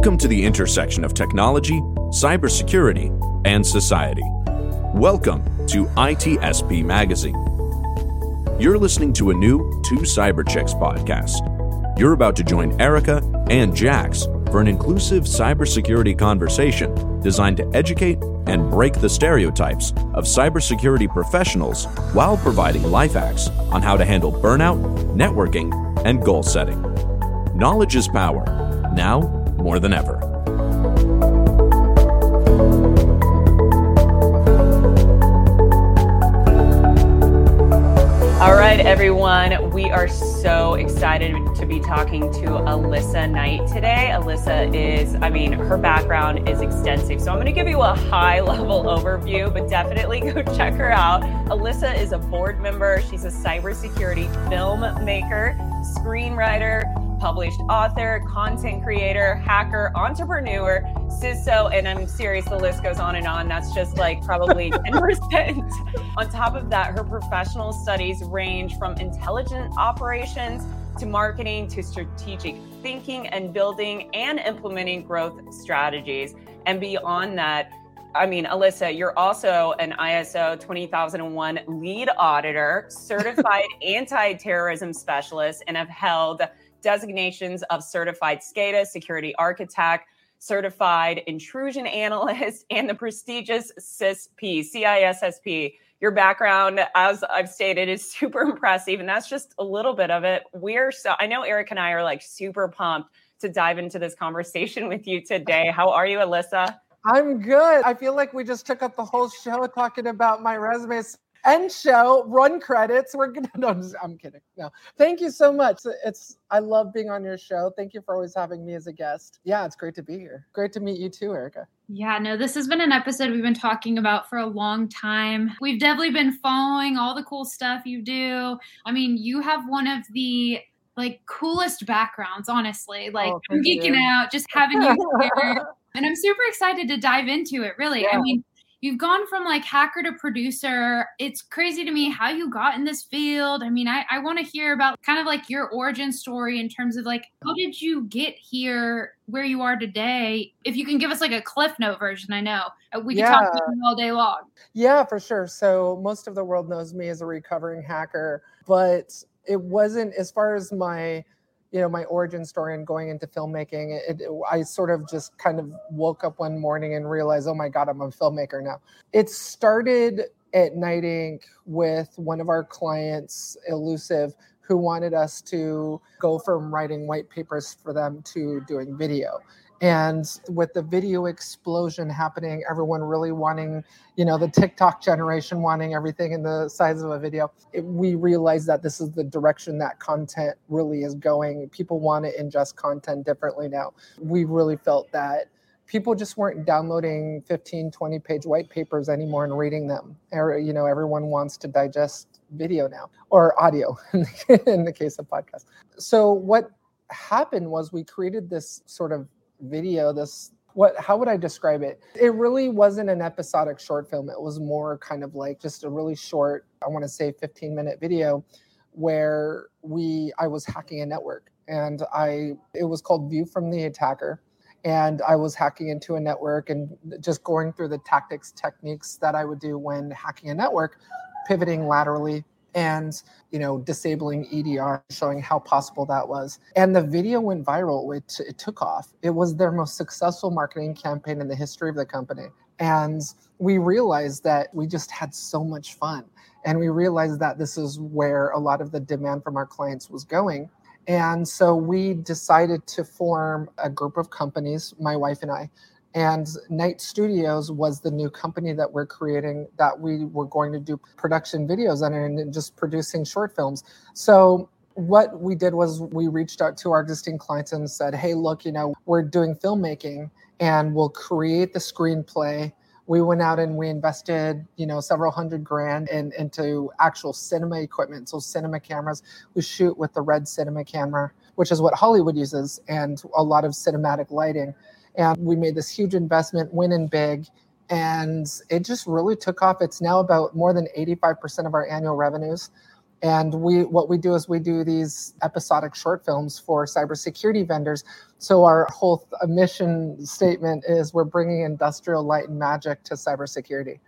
Welcome to the intersection of technology, cybersecurity, and society. Welcome to ITSP Magazine. You're listening to a new Two Cyber Chicks podcast. You're about to join Erika and Jax for an inclusive cybersecurity conversation designed to educate and break the stereotypes of cybersecurity professionals while providing life hacks on how to handle burnout, networking, and goal setting. Knowledge is power, now more than ever. All right, everyone. We are so excited to be talking to Alissa Knight today. Alissa is, I mean, her background is extensive. So I'm going to give you a high level overview, but definitely go check her out. Alissa is a board member, she's a cybersecurity filmmaker, screenwriter, published author, content creator, hacker, entrepreneur, CISO, and I'm serious, the list goes on and on. That's just like probably 10%. on top of that, her professional studies range from intelligent operations to marketing to strategic thinking and building and implementing growth strategies. And beyond that, I mean, Alissa, you're also an ISO 20001 lead auditor, certified anti terrorism specialist, and have held designations of certified SCADA security architect, certified intrusion analyst, and the prestigious CISSP, CISSP. Your background, as I've stated, is super impressive, and that's just a little bit of it. We're so I know Eric and I are like super pumped to dive into this conversation with you today. How are you, Alissa? I'm good. I feel like we just took up the whole show talking about my resume end show run credits. We're gonna no i'm kidding. No. Thank you so much. It's i love being on your show. Thank you for always having me as a guest. Yeah it's great to be here. Great to meet you too erika. Yeah no this has been an episode we've been talking about for a long time. We've definitely been following all the cool stuff you do. I mean you have one of the like coolest backgrounds honestly. Oh, like oh, i'm geeking you. out just having you here. And i'm super excited to dive into it really. Yeah. i mean you've gone from like hacker to producer. It's crazy to me how you got in this field. I mean, I, I want to hear about kind of like your origin story in terms of like how did you get here where you are today? If you can give us like a cliff note version, I know uh, we can yeah. talk all day long. Yeah, for sure. So most of the world knows me as a recovering hacker, but it wasn't as far as my you know my origin story and going into filmmaking it, it, i sort of just kind of woke up one morning and realized oh my god i'm a filmmaker now. It started at Knight Ink. with one of our clients Illusive who wanted us to go from writing white papers for them to doing video and with the video explosion happening everyone really wanting you know the tiktok generation wanting everything in the size of a video it, we realized that this is the direction that content really is going. People want to ingest content differently now. We really felt that people just weren't downloading 15 20 page white papers anymore and reading them. Er, you know everyone wants to digest video now or audio in the case of podcasts. So what happened was we created this sort of video this what how would i describe it? It really wasn't an episodic short film. It was more kind of like just a really short i want to say 15 minute video where we i was hacking a network and i it was called view from the attacker. And i was hacking into a network and just going through the tactics techniques that i would do when hacking a network pivoting laterally and you know disabling EDR, showing how possible that was. And the video went viral. It, it took off. It was their most successful marketing campaign in the history of the company. And we realized that we just had so much fun. And we realized that this is where a lot of the demand from our clients was going. And so we decided to form a group of companies, my wife and I, and Knight Studios was the new company that we're creating that we were going to do production videos on and just producing short films. So what we did was we reached out to our existing clients and said, "Hey, look, you know, we're doing filmmaking and we'll create the screenplay." We went out and we invested, you know, several hundred grand in, into actual cinema equipment. So cinema cameras, we shoot with the red cinema camera, which is what Hollywood uses, and a lot of cinematic lighting and we made this huge investment, went in big, and it just really took off. It's now about more than 85% of our annual revenues. And we what we do is we do these episodic short films for cybersecurity vendors. So our whole uh, mission statement is we're bringing industrial light and magic to cybersecurity.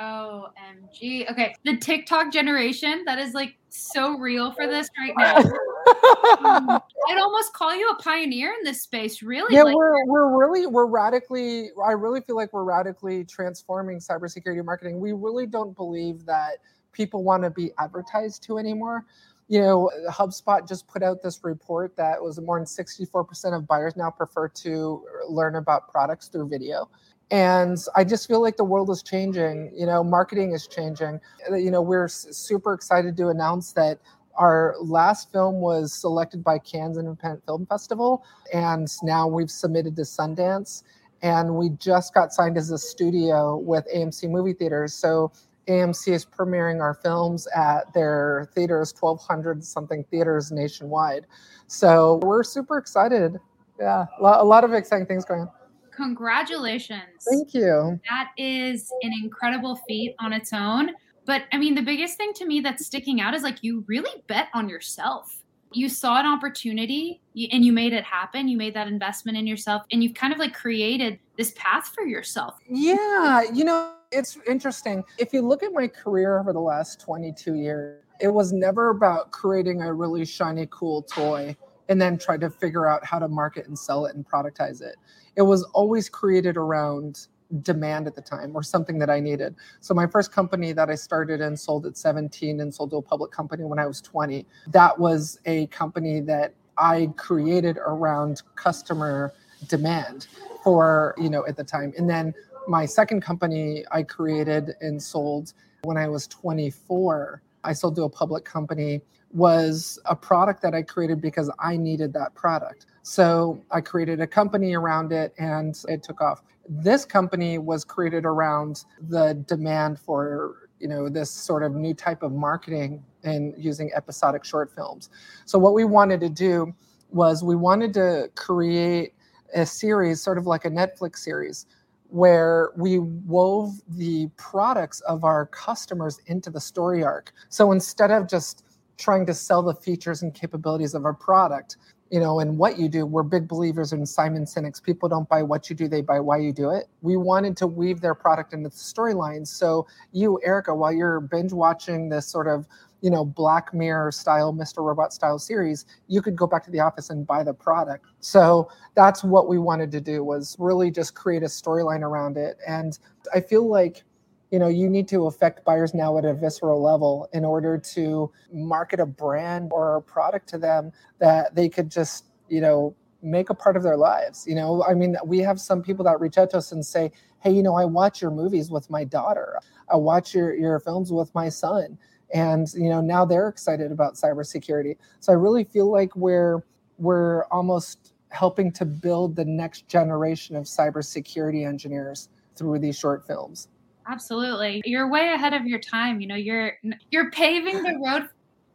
OMG. Okay. The TikTok generation, that is like so real for this right now. I'd almost call you a pioneer in this space, really. Yeah, like, we're we're really we're radically I really feel like we're radically transforming cybersecurity marketing. We really don't believe that people want to be advertised to anymore. You know, HubSpot just put out this report that was more than 64% of buyers now prefer to learn about products through video and i just feel like the world is changing you know marketing is changing you know we're super excited to announce that our last film was selected by Cannes Independent Film Festival, and now we've submitted to Sundance. And we just got signed as a studio with AMC Movie Theaters. So AMC is premiering our films at their theaters, 1,200 something theaters nationwide. So we're super excited. Yeah, a lot of exciting things going on. Congratulations. Thank you. That is an incredible feat on its own. But I mean, the biggest thing to me that's sticking out is like you really bet on yourself. You saw an opportunity and you made it happen. You made that investment in yourself and you've kind of like created this path for yourself. Yeah. You know, it's interesting. If you look at my career over the last 22 years, it was never about creating a really shiny, cool toy and then try to figure out how to market and sell it and productize it. It was always created around demand at the time or something that I needed. So my first company that I started and sold at 17 and sold to a public company when I was 20, that was a company that I created around customer demand for, you know, at the time. And then my second company I created and sold when I was 24, I sold to a public company was a product that I created because I needed that product. So I created a company around it and it took off. This company was created around the demand for, you know, this sort of new type of marketing and using episodic short films. So what we wanted to do was we wanted to create a series sort of like a Netflix series where we wove the products of our customers into the story arc. So instead of just trying to sell the features and capabilities of our product you know and what you do. We're big believers in simon sinek's people don't buy what you do they buy why you do it. We wanted to weave their product into the storylines so you erika while you're binge watching this sort of you know black mirror style mr robot style series you could go back to the office and buy the product. So that's what we wanted to do was really just create a storyline around it. And i feel like you know you need to affect buyers now at a visceral level in order to market a brand or a product to them that they could just you know make a part of their lives you know? I mean we have some people that reach out to us and say hey you know i watch your movies with my daughter. I watch your your films with my son. And you know now they're excited about cybersecurity. So i really feel like we're we're almost helping to build the next generation of cybersecurity engineers through these short films Absolutely. You're way ahead of your time. You know, you're you're paving the road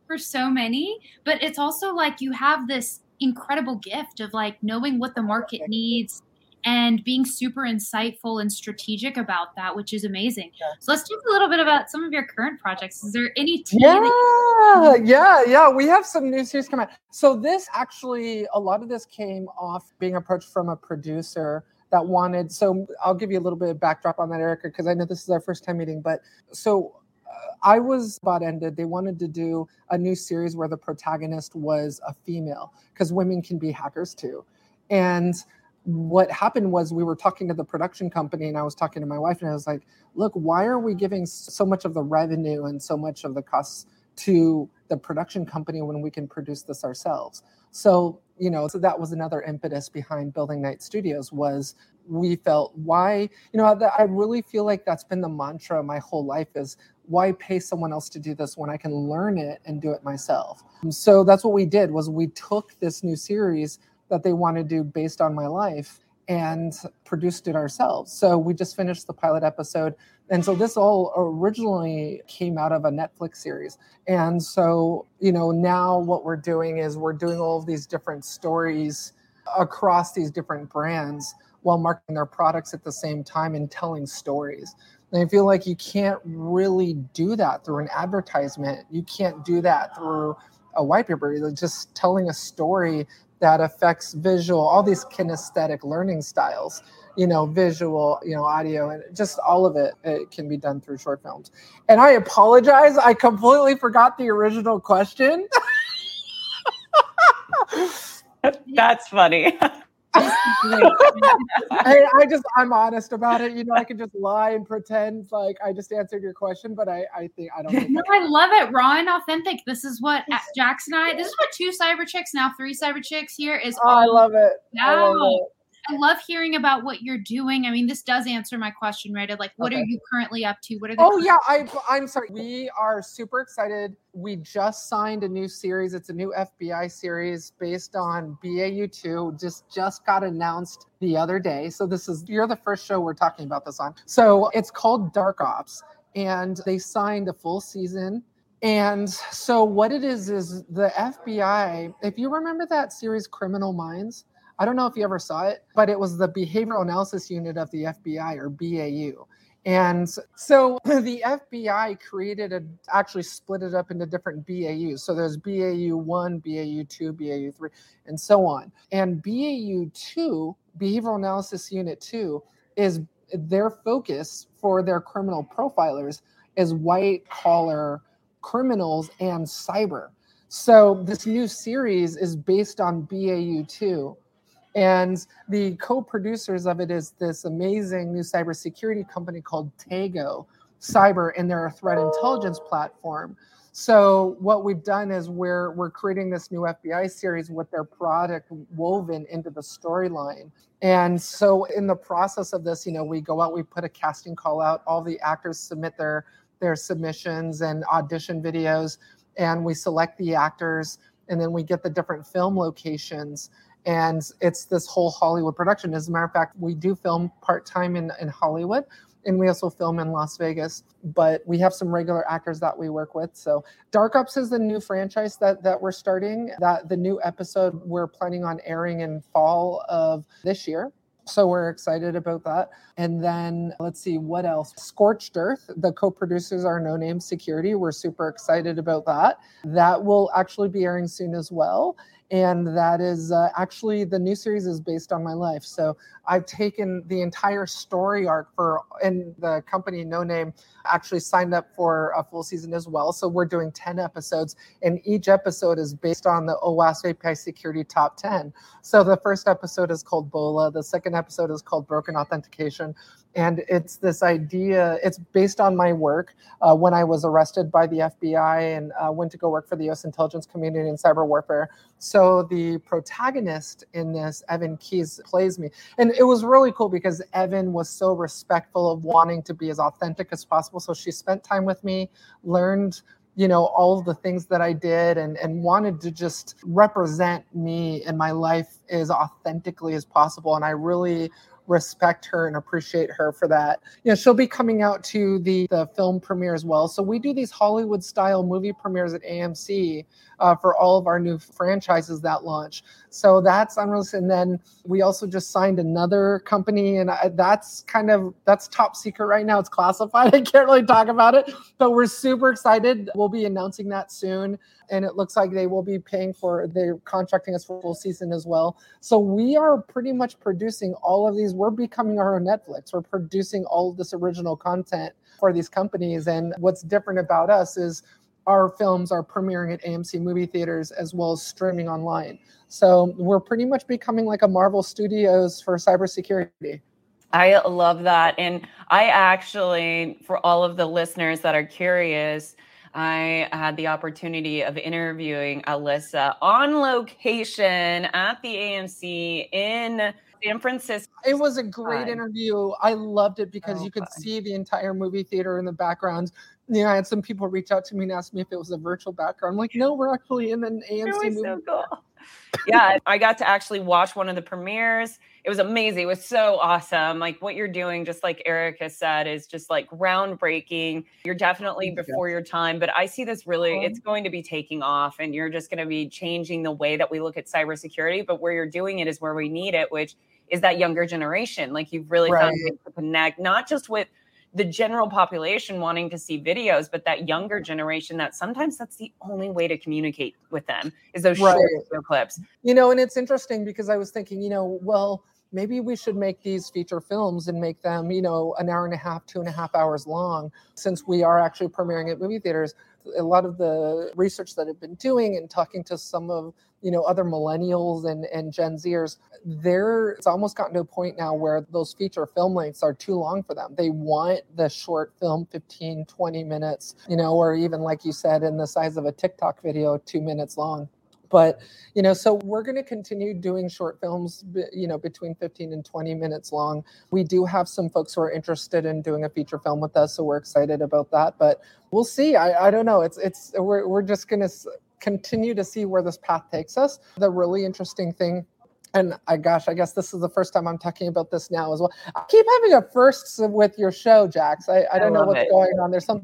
for so many, but it's also like you have this incredible gift of like knowing what the market needs and being super insightful and strategic about that, which is amazing. So let's talk a little bit about some of your current projects. Is there any Yeah, mm-hmm. yeah, yeah. We have some new series coming out. So this actually, a lot of this came off being approached from a producer that wanted. So I'll give you a little bit of backdrop on that, Erika, because I know this is our first time meeting. But so uh, I was bought ended. They wanted to do a new series where the protagonist was a female because women can be hackers too. And what happened was we were talking to the production company and I was talking to my wife and I was like, look, why are we giving so much of the revenue and so much of the costs to the production company when we can produce this ourselves? So you know so that was another impetus behind building Knight Studios was we felt why you know i really feel like that's been the mantra my whole life is why pay someone else to do this when i can learn it and do it myself? So that's what we did was we took this new series that they want to do based on my life and produced it ourselves. So we just finished the pilot episode and so this all originally came out of a Netflix series. And so, you know, now what we're doing is we're doing all of these different stories across these different brands while marketing their products at the same time and telling stories. And I feel like you can't really do that through an advertisement. You can't do that through a white paper. Just telling a story that affects visual, all these kinesthetic learning styles, you know, visual, you know, audio, and just all of it, it can be done through short films. And I apologize, I completely forgot the original question. That's funny. I, I, just I'm honest about it. You know, I can just lie and pretend like I just answered your question, but I I think I don't. Think no, I love it, raw and authentic. This is what uh, Jax and I. This is what two cyber chicks now three cyber chicks here is. Oh, I love it. Now. I love it. I love hearing about what you're doing. I mean, this does answer my question, right? Of like, what okay. are you currently up to? What are the Oh yeah, I I'm sorry. We are super excited. We just signed a new series. It's a new FBI series based on BAU2. Just just got announced the other day. So this is you're the first show we're talking about this on. So it's called Dark Ops, and they signed a full season. And so what it is is the FBI. If you remember that series, Criminal Minds I don't know if you ever saw it, but it was the Behavioral Analysis Unit of the FBI or BAU. And so the FBI created a actually split it up into different BAUs. So there's BAU 1, BAU 2, BAU 3, and so on. And BAU 2, Behavioral Analysis Unit 2, is their focus for their criminal profilers is white collar criminals and cyber. So this new series is based on BAU 2 and the co-producers of it is this amazing new cybersecurity company called Tego Cyber, and they're a threat intelligence platform. So what we've done is we're we're creating this new FBI series with their product woven into the storyline. And so in the process of this, you know, we go out, we put a casting call out, all the actors submit their their submissions and audition videos, and we select the actors, and then we get the different film locations and it's this whole Hollywood production. As a matter of fact, we do film part time in, in Hollywood and we also film in Las Vegas, but we have some regular actors that we work with. So Dark Ops is the new franchise that that we're starting. That the new episode we're planning on airing in fall of this year. So we're excited about that. And then let's see what else. Scorched Earth, the co-producers are Noname Security. We're super excited about that. That will actually be airing soon as well and that is uh, actually the new series is based on my life. So I've taken the entire story arc for, and the company Noname actually signed up for a full season as well. So we're doing 10 episodes, and each episode is based on the OWASP API Security Top 10. So the first episode is called BOLA, the second episode is called Broken Authentication. And it's this idea, it's based on my work uh, when I was arrested by the FBI and uh, went to go work for the US intelligence community in cyber warfare. So the protagonist in this, Evan Keys, plays me. And it was really cool because Evan was so respectful of wanting to be as authentic as possible. So she spent time with me, learned you know all the things that i did and and wanted to just represent me and my life as authentically as possible and i really respect her and appreciate her for that. You know, she'll be coming out to the, the film premiere as well. So we do these Hollywood style movie premieres at AMC uh, for all of our new franchises that launch. So that's unrealistic. And then we also just signed another company, and I, that's kind of that's top secret right now. It's classified. I can't really talk about it, but we're super excited. We'll be announcing that soon, and it looks like they will be paying for they're contracting us for full season as well. So we are pretty much producing all of these. We're becoming our own Netflix. We're producing all of this original content for these companies, and what's different about us is our films are premiering at AMC movie theaters as well as streaming online. So we're pretty much becoming like a Marvel Studios for cybersecurity. I love that. And I actually, for all of the listeners that are curious, I had the opportunity of interviewing Alissa on location at the AMC in San Francisco. It was a great interview. I loved it because you could fun. see the entire movie theater in the background you know, I had some people reach out to me and ask me if it was a virtual background. I'm like, no, we're actually in an AMC movie. So cool. yeah, I got to actually watch one of the premieres. It was amazing. It was so awesome. Like what you're doing, just like Erika said, is just like groundbreaking. You're definitely before your time, but I see this really, it's going to be taking off and you're just going to be changing the way that we look at cybersecurity. But where you're doing it is where we need it, which is that younger generation. Like you've really right. found to connect, not just with the general population wanting to see videos, but that younger generation that sometimes that's the only way to communicate with them is those right. short clips. You know, and it's interesting because I was thinking, you know, well, maybe we should make these feature films and make them, you know, an hour and a half, two and a half hours long, since we are actually premiering at movie theaters. A lot of the research that I've been doing and talking to some of, you know, other millennials and, and Gen Zers, there it's almost gotten to a point now where those feature film lengths are too long for them. They want the short film 15, 20 minutes, you know, or even like you said, in the size of a TikTok video, two minutes long but you know so we're going to continue doing short films you know between 15 and 20 minutes long we do have some folks who are interested in doing a feature film with us so we're excited about that but we'll see i, I don't know it's it's we're, we're just going to continue to see where this path takes us the really interesting thing and I gosh, I guess this is the first time I'm talking about this now as well. I keep having a first with your show, Jax. I, I don't I know what's it. going on. There's some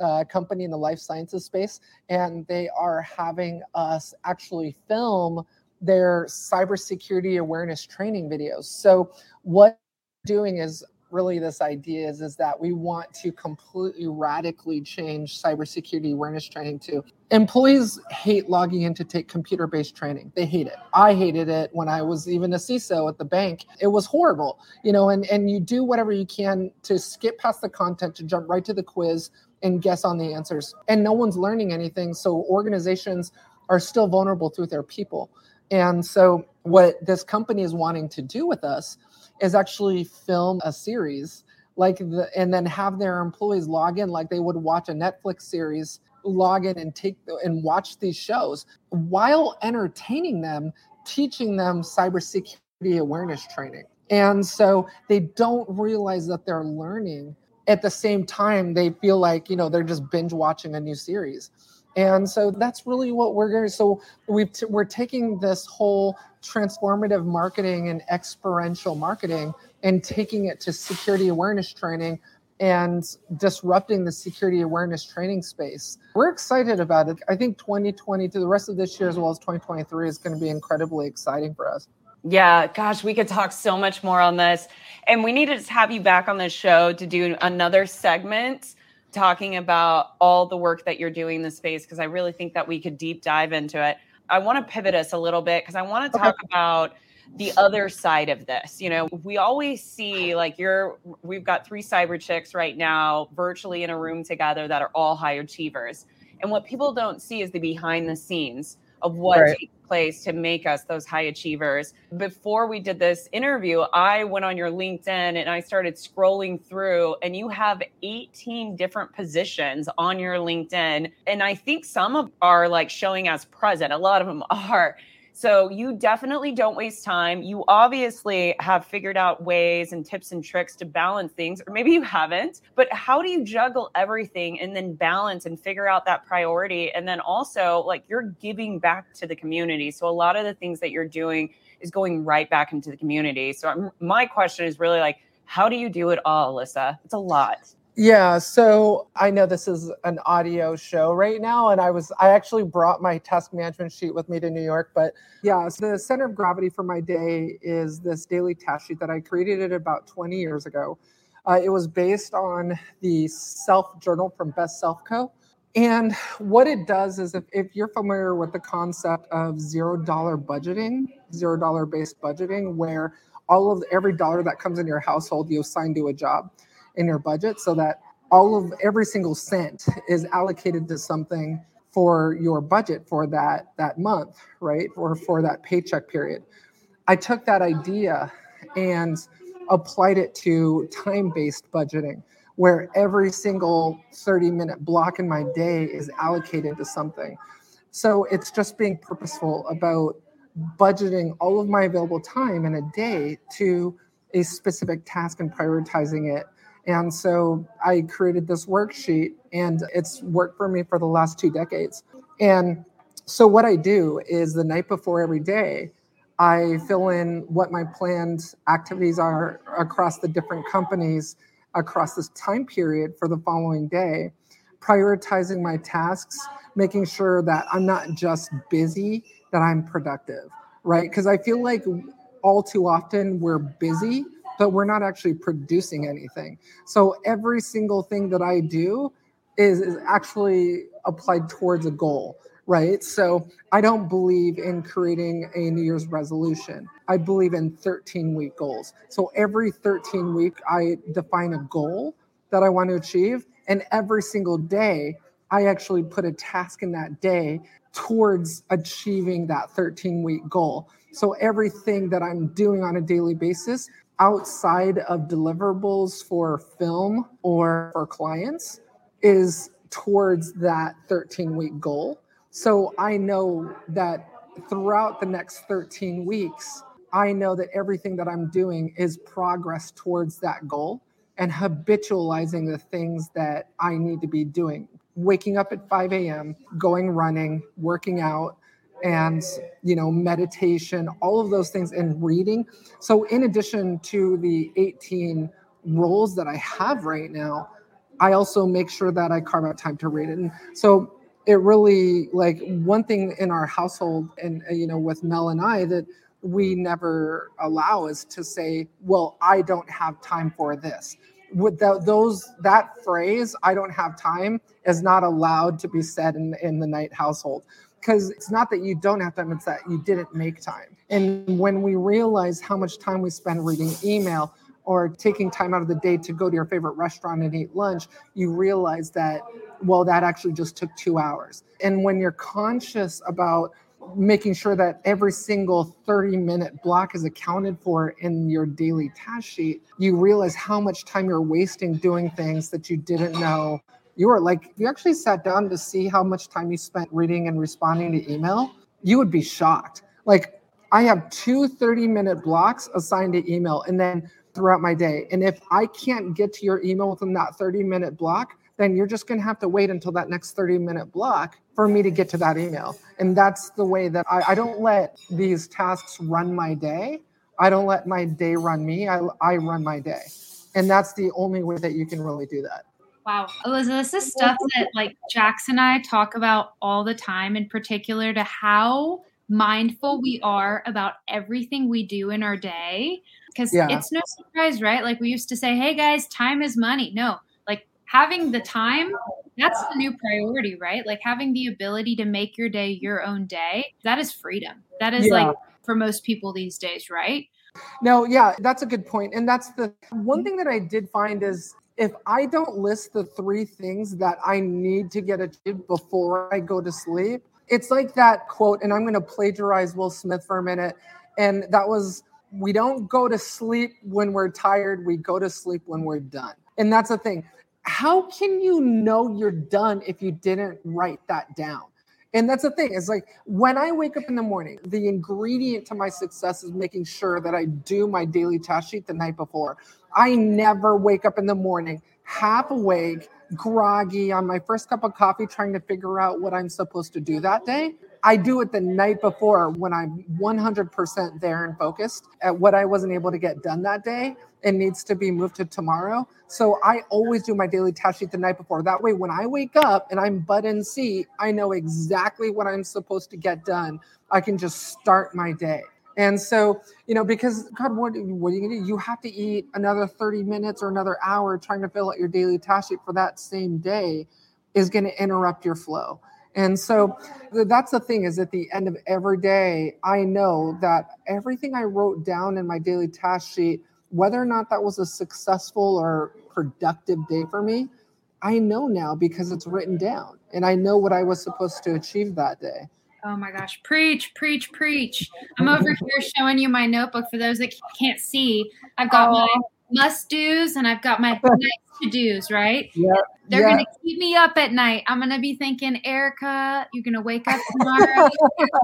uh, company in the life sciences space, and they are having us actually film their cybersecurity awareness training videos. So what we're doing is really this idea is, is that we want to completely radically change cybersecurity awareness training to employees hate logging in to take computer-based training. They hate it. I hated it when i was even a ciso at the bank. It was horrible you know and and you do whatever you can to skip past the content to jump right to the quiz and guess on the answers. And no one's learning anything. So organizations are still vulnerable through their people. And so what this company is wanting to do with us is actually film a series like the and then have their employees log in like they would watch a Netflix series log in and take and watch these shows while entertaining them teaching them cybersecurity awareness training and so they don't realize that they're learning at the same time they feel like you know they're just binge watching a new series and so that's really what we're going so we t- we're taking this whole transformative marketing and experiential marketing and taking it to security awareness training and disrupting the security awareness training space. We're excited about it. I think 2020 to the rest of this year as well as 2023 is going to be incredibly exciting for us. Yeah, gosh, we could talk so much more on this. And we need to just have you back on the show to do another segment talking about all the work that you're doing in the space because I really think that we could deep dive into it. I want to pivot us a little bit because I want to talk okay. about the other side of this. You know, we always see like you're we've got three cyber chicks right now virtually in a room together that are all high achievers. And what people don't see is the behind the scenes of what right. takes place to make us those high achievers. Before we did this interview, I went on your LinkedIn and I started scrolling through, and you have 18 different positions on your LinkedIn. And I think some of are like showing as present, a lot of them are. So you definitely don't waste time. You obviously have figured out ways and tips and tricks to balance things, or maybe you haven't. But how do you juggle everything and then balance and figure out that priority? And then also, like, you're giving back to the community. So a lot of the things that you're doing is going right back into the community. So I'm, my question is really like, how do you do it all, Alissa? It's a lot. Yeah, so I know this is an audio show right now, and I was I actually brought my task management sheet with me to New York. But yeah, so the center of gravity for my day is this daily task sheet that I created it about 20 years ago. Uh, it was based on the self journal from Best Self Co. And what it does is if, if you're familiar with the concept of zero dollar budgeting, zero dollar based budgeting, where all of every dollar that comes in your household you assign to a job in your budget so that all of every single cent is allocated to something for your budget for that that month right? Or for that paycheck period. I took that idea and applied it to time-based budgeting where every single 30 minute block in my day is allocated to something. So it's just being purposeful about budgeting all of my available time in a day to a specific task and prioritizing it and so I created this worksheet, and it's worked for me for the last two decades. And so what I do is the night before every day, I fill in what my planned activities are across the different companies across this time period for the following day, prioritizing my tasks, making sure that I'm not just busy, that I'm productive, right? Because I feel like all too often we're busy but we're not actually producing anything. So every single thing that I do is, is actually applied towards a goal right? So I don't believe in creating a New Year's resolution. I believe in 13 week goals. So every 13 week, I define a goal that I want to achieve. And every single day, I actually put a task in that day towards achieving that 13 week goal. So everything that I'm doing on a daily basis outside of deliverables for film or for clients is towards that 13 week goal. So I know that throughout the next 13 weeks, I know that everything that I'm doing is progress towards that goal and habitualizing the things that I need to be doing. Waking up at 5 a.m., going running, working out, and you know meditation all of those things and reading. So in addition to the 18 roles that i have right now i also make sure that i carve out time to read it. And so it really like one thing in our household and uh, you know with mel and i that we never allow is to say well i don't have time for this. With those that phrase i don't have time is not allowed to be said in, in the Knight household because it's not that you don't have time it's that you didn't make time and when we realize how much time we spend reading email or taking time out of the day to go to your favorite restaurant and eat lunch you realize that well that actually just took two hours and when you're conscious about making sure that every single 30 minute block is accounted for in your daily task sheet, you realize how much time you're wasting doing things that you didn't know. You were like, if you actually sat down to see how much time you spent reading and responding to email, you would be shocked. Like, I have two 30 minute blocks assigned to email and then throughout my day. And if I can't get to your email within that 30 minute block, then you're just going to have to wait until that next 30 minute block for me to get to that email. And that's the way that I, I don't let these tasks run my day. I don't let my day run me. I, I run my day. And that's the only way that you can really do that. Wow. Elizabeth, this is stuff that like Jax and I talk about all the time, in particular to how mindful we are about everything we do in our day. Because yeah. it's no surprise, right? Like we used to say, hey guys, time is money. No, like having the time that's the new priority right like having the ability to make your day your own day that is freedom that is yeah. like for most people these days right no yeah that's a good point and that's the one mm-hmm. thing that i did find is if i don't list the three things that i need to get achieved before i go to sleep it's like that quote and i'm going to plagiarize will smith for a minute and that was we don't go to sleep when we're tired we go to sleep when we're done and that's the thing how can you know you're done if you didn't write that down? And that's the thing. It's like when I wake up in the morning, the ingredient to my success is making sure that I do my daily task sheet the night before. I never wake up in the morning half awake, groggy on my first cup of coffee, trying to figure out what I'm supposed to do that day. I do it the night before when I'm 100% there and focused at what I wasn't able to get done that day and needs to be moved to tomorrow. So I always do my daily task sheet the night before. That way, when I wake up and I'm butt in seat, I know exactly what I'm supposed to get done. I can just start my day. And so, you know, because God, what, what are you gonna do? You have to eat another 30 minutes or another hour trying to fill out your daily task sheet for that same day is going to interrupt your flow. And so that's the thing is at the end of every day, I know that everything I wrote down in my daily task sheet, whether or not that was a successful or productive day for me, I know now because it's written down and I know what I was supposed to achieve that day. Oh my gosh. Preach, preach, preach. I'm over here showing you my notebook for those that can't see. I've got oh. my must do's and I've got my to do's, right? Yeah. They're yeah. gonna keep me up at night. I'm gonna be thinking, Erika, you're gonna wake up tomorrow.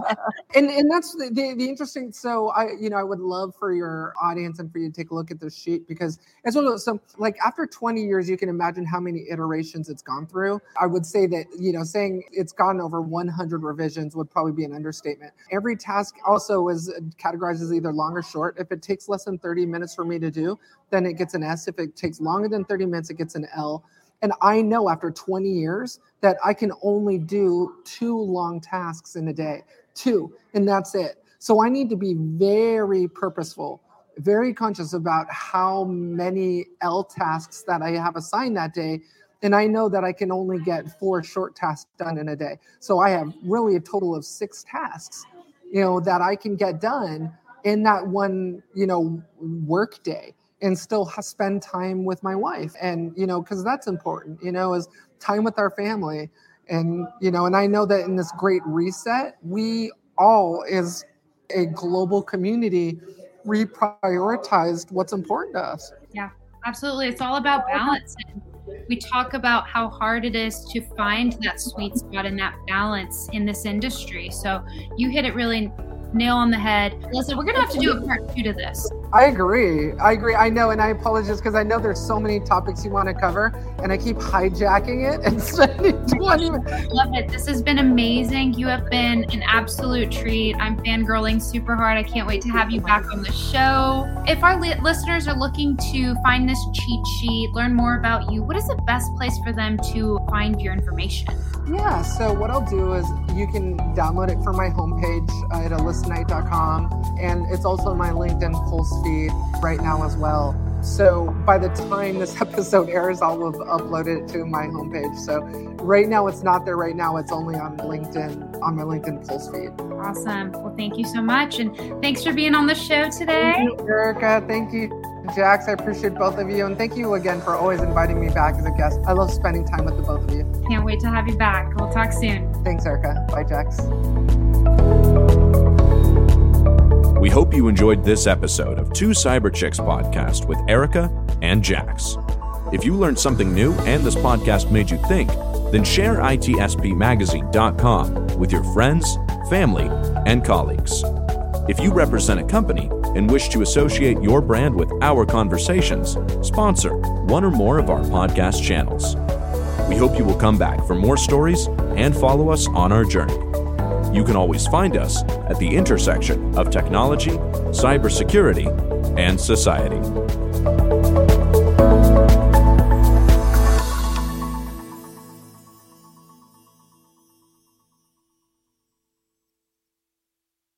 and and that's the, the, the interesting. So I, you know, I would love for your audience and for you to take a look at this sheet because it's one of those. So like after 20 years, you can imagine how many iterations it's gone through. I would say that you know, saying it's gone over 100 revisions would probably be an understatement. Every task also is categorized as either long or short. If it takes less than 30 minutes for me to do, then it gets an S. If it takes longer than 30 minutes, it gets an L. And I know after 20 years that I can only do two long tasks in a day, two, and that's it. So I need to be very purposeful, very conscious about how many L tasks that I have assigned that day. And I know that I can only get four short tasks done in a day. So I have really a total of six tasks, you know, that I can get done in that one, you know, work day and still spend time with my wife. And, you know, because that's important, you know, is time with our family. And, you know, and I know that in this great reset, we all, as a global community, reprioritized what's important to us. Yeah, absolutely. It's all about balance. we talk about how hard it is to find that sweet spot and that balance in this industry. So you hit it really nail on the head. Listen, we're gonna have to do a part two to this. I agree. I agree. I know, and I apologize because I know there's so many topics you want to cover, and I keep hijacking it and spending 20 minutes. Love it. This has been amazing. You have been an absolute treat. I'm fangirling super hard. I can't wait to have you back on the show. If our li- listeners are looking to find this cheat sheet, learn more about you, what is the best place for them to find your information? Yeah, so what I'll do is you can download it from my homepage at alissaknight.com, and it's also my LinkedIn Pulse feed right now as well. So by the time this episode airs, I'll have uploaded it to my homepage. So right now it's not there right now. It's only on LinkedIn, on my LinkedIn Pulse feed. Awesome. Well, thank you so much. And thanks for being on the show today. Thank you, Erika. Thank you. Jax, I appreciate both of you. And thank you again for always inviting me back as a guest. I love spending time with the both of you. Can't wait to have you back. We'll talk soon. Thanks, Erika. Bye, Jax. We hope you enjoyed this episode of Two Cyber Chicks podcast with Erika and Jax. If you learned something new and this podcast made you think, then share itspmagazine.com with your friends, family, and colleagues. If you represent a company and wish to associate your brand with our conversations, sponsor one or more of our podcast channels. We hope you will come back for more stories and follow us on our journey. You can always find us at the intersection of technology, cybersecurity, and society.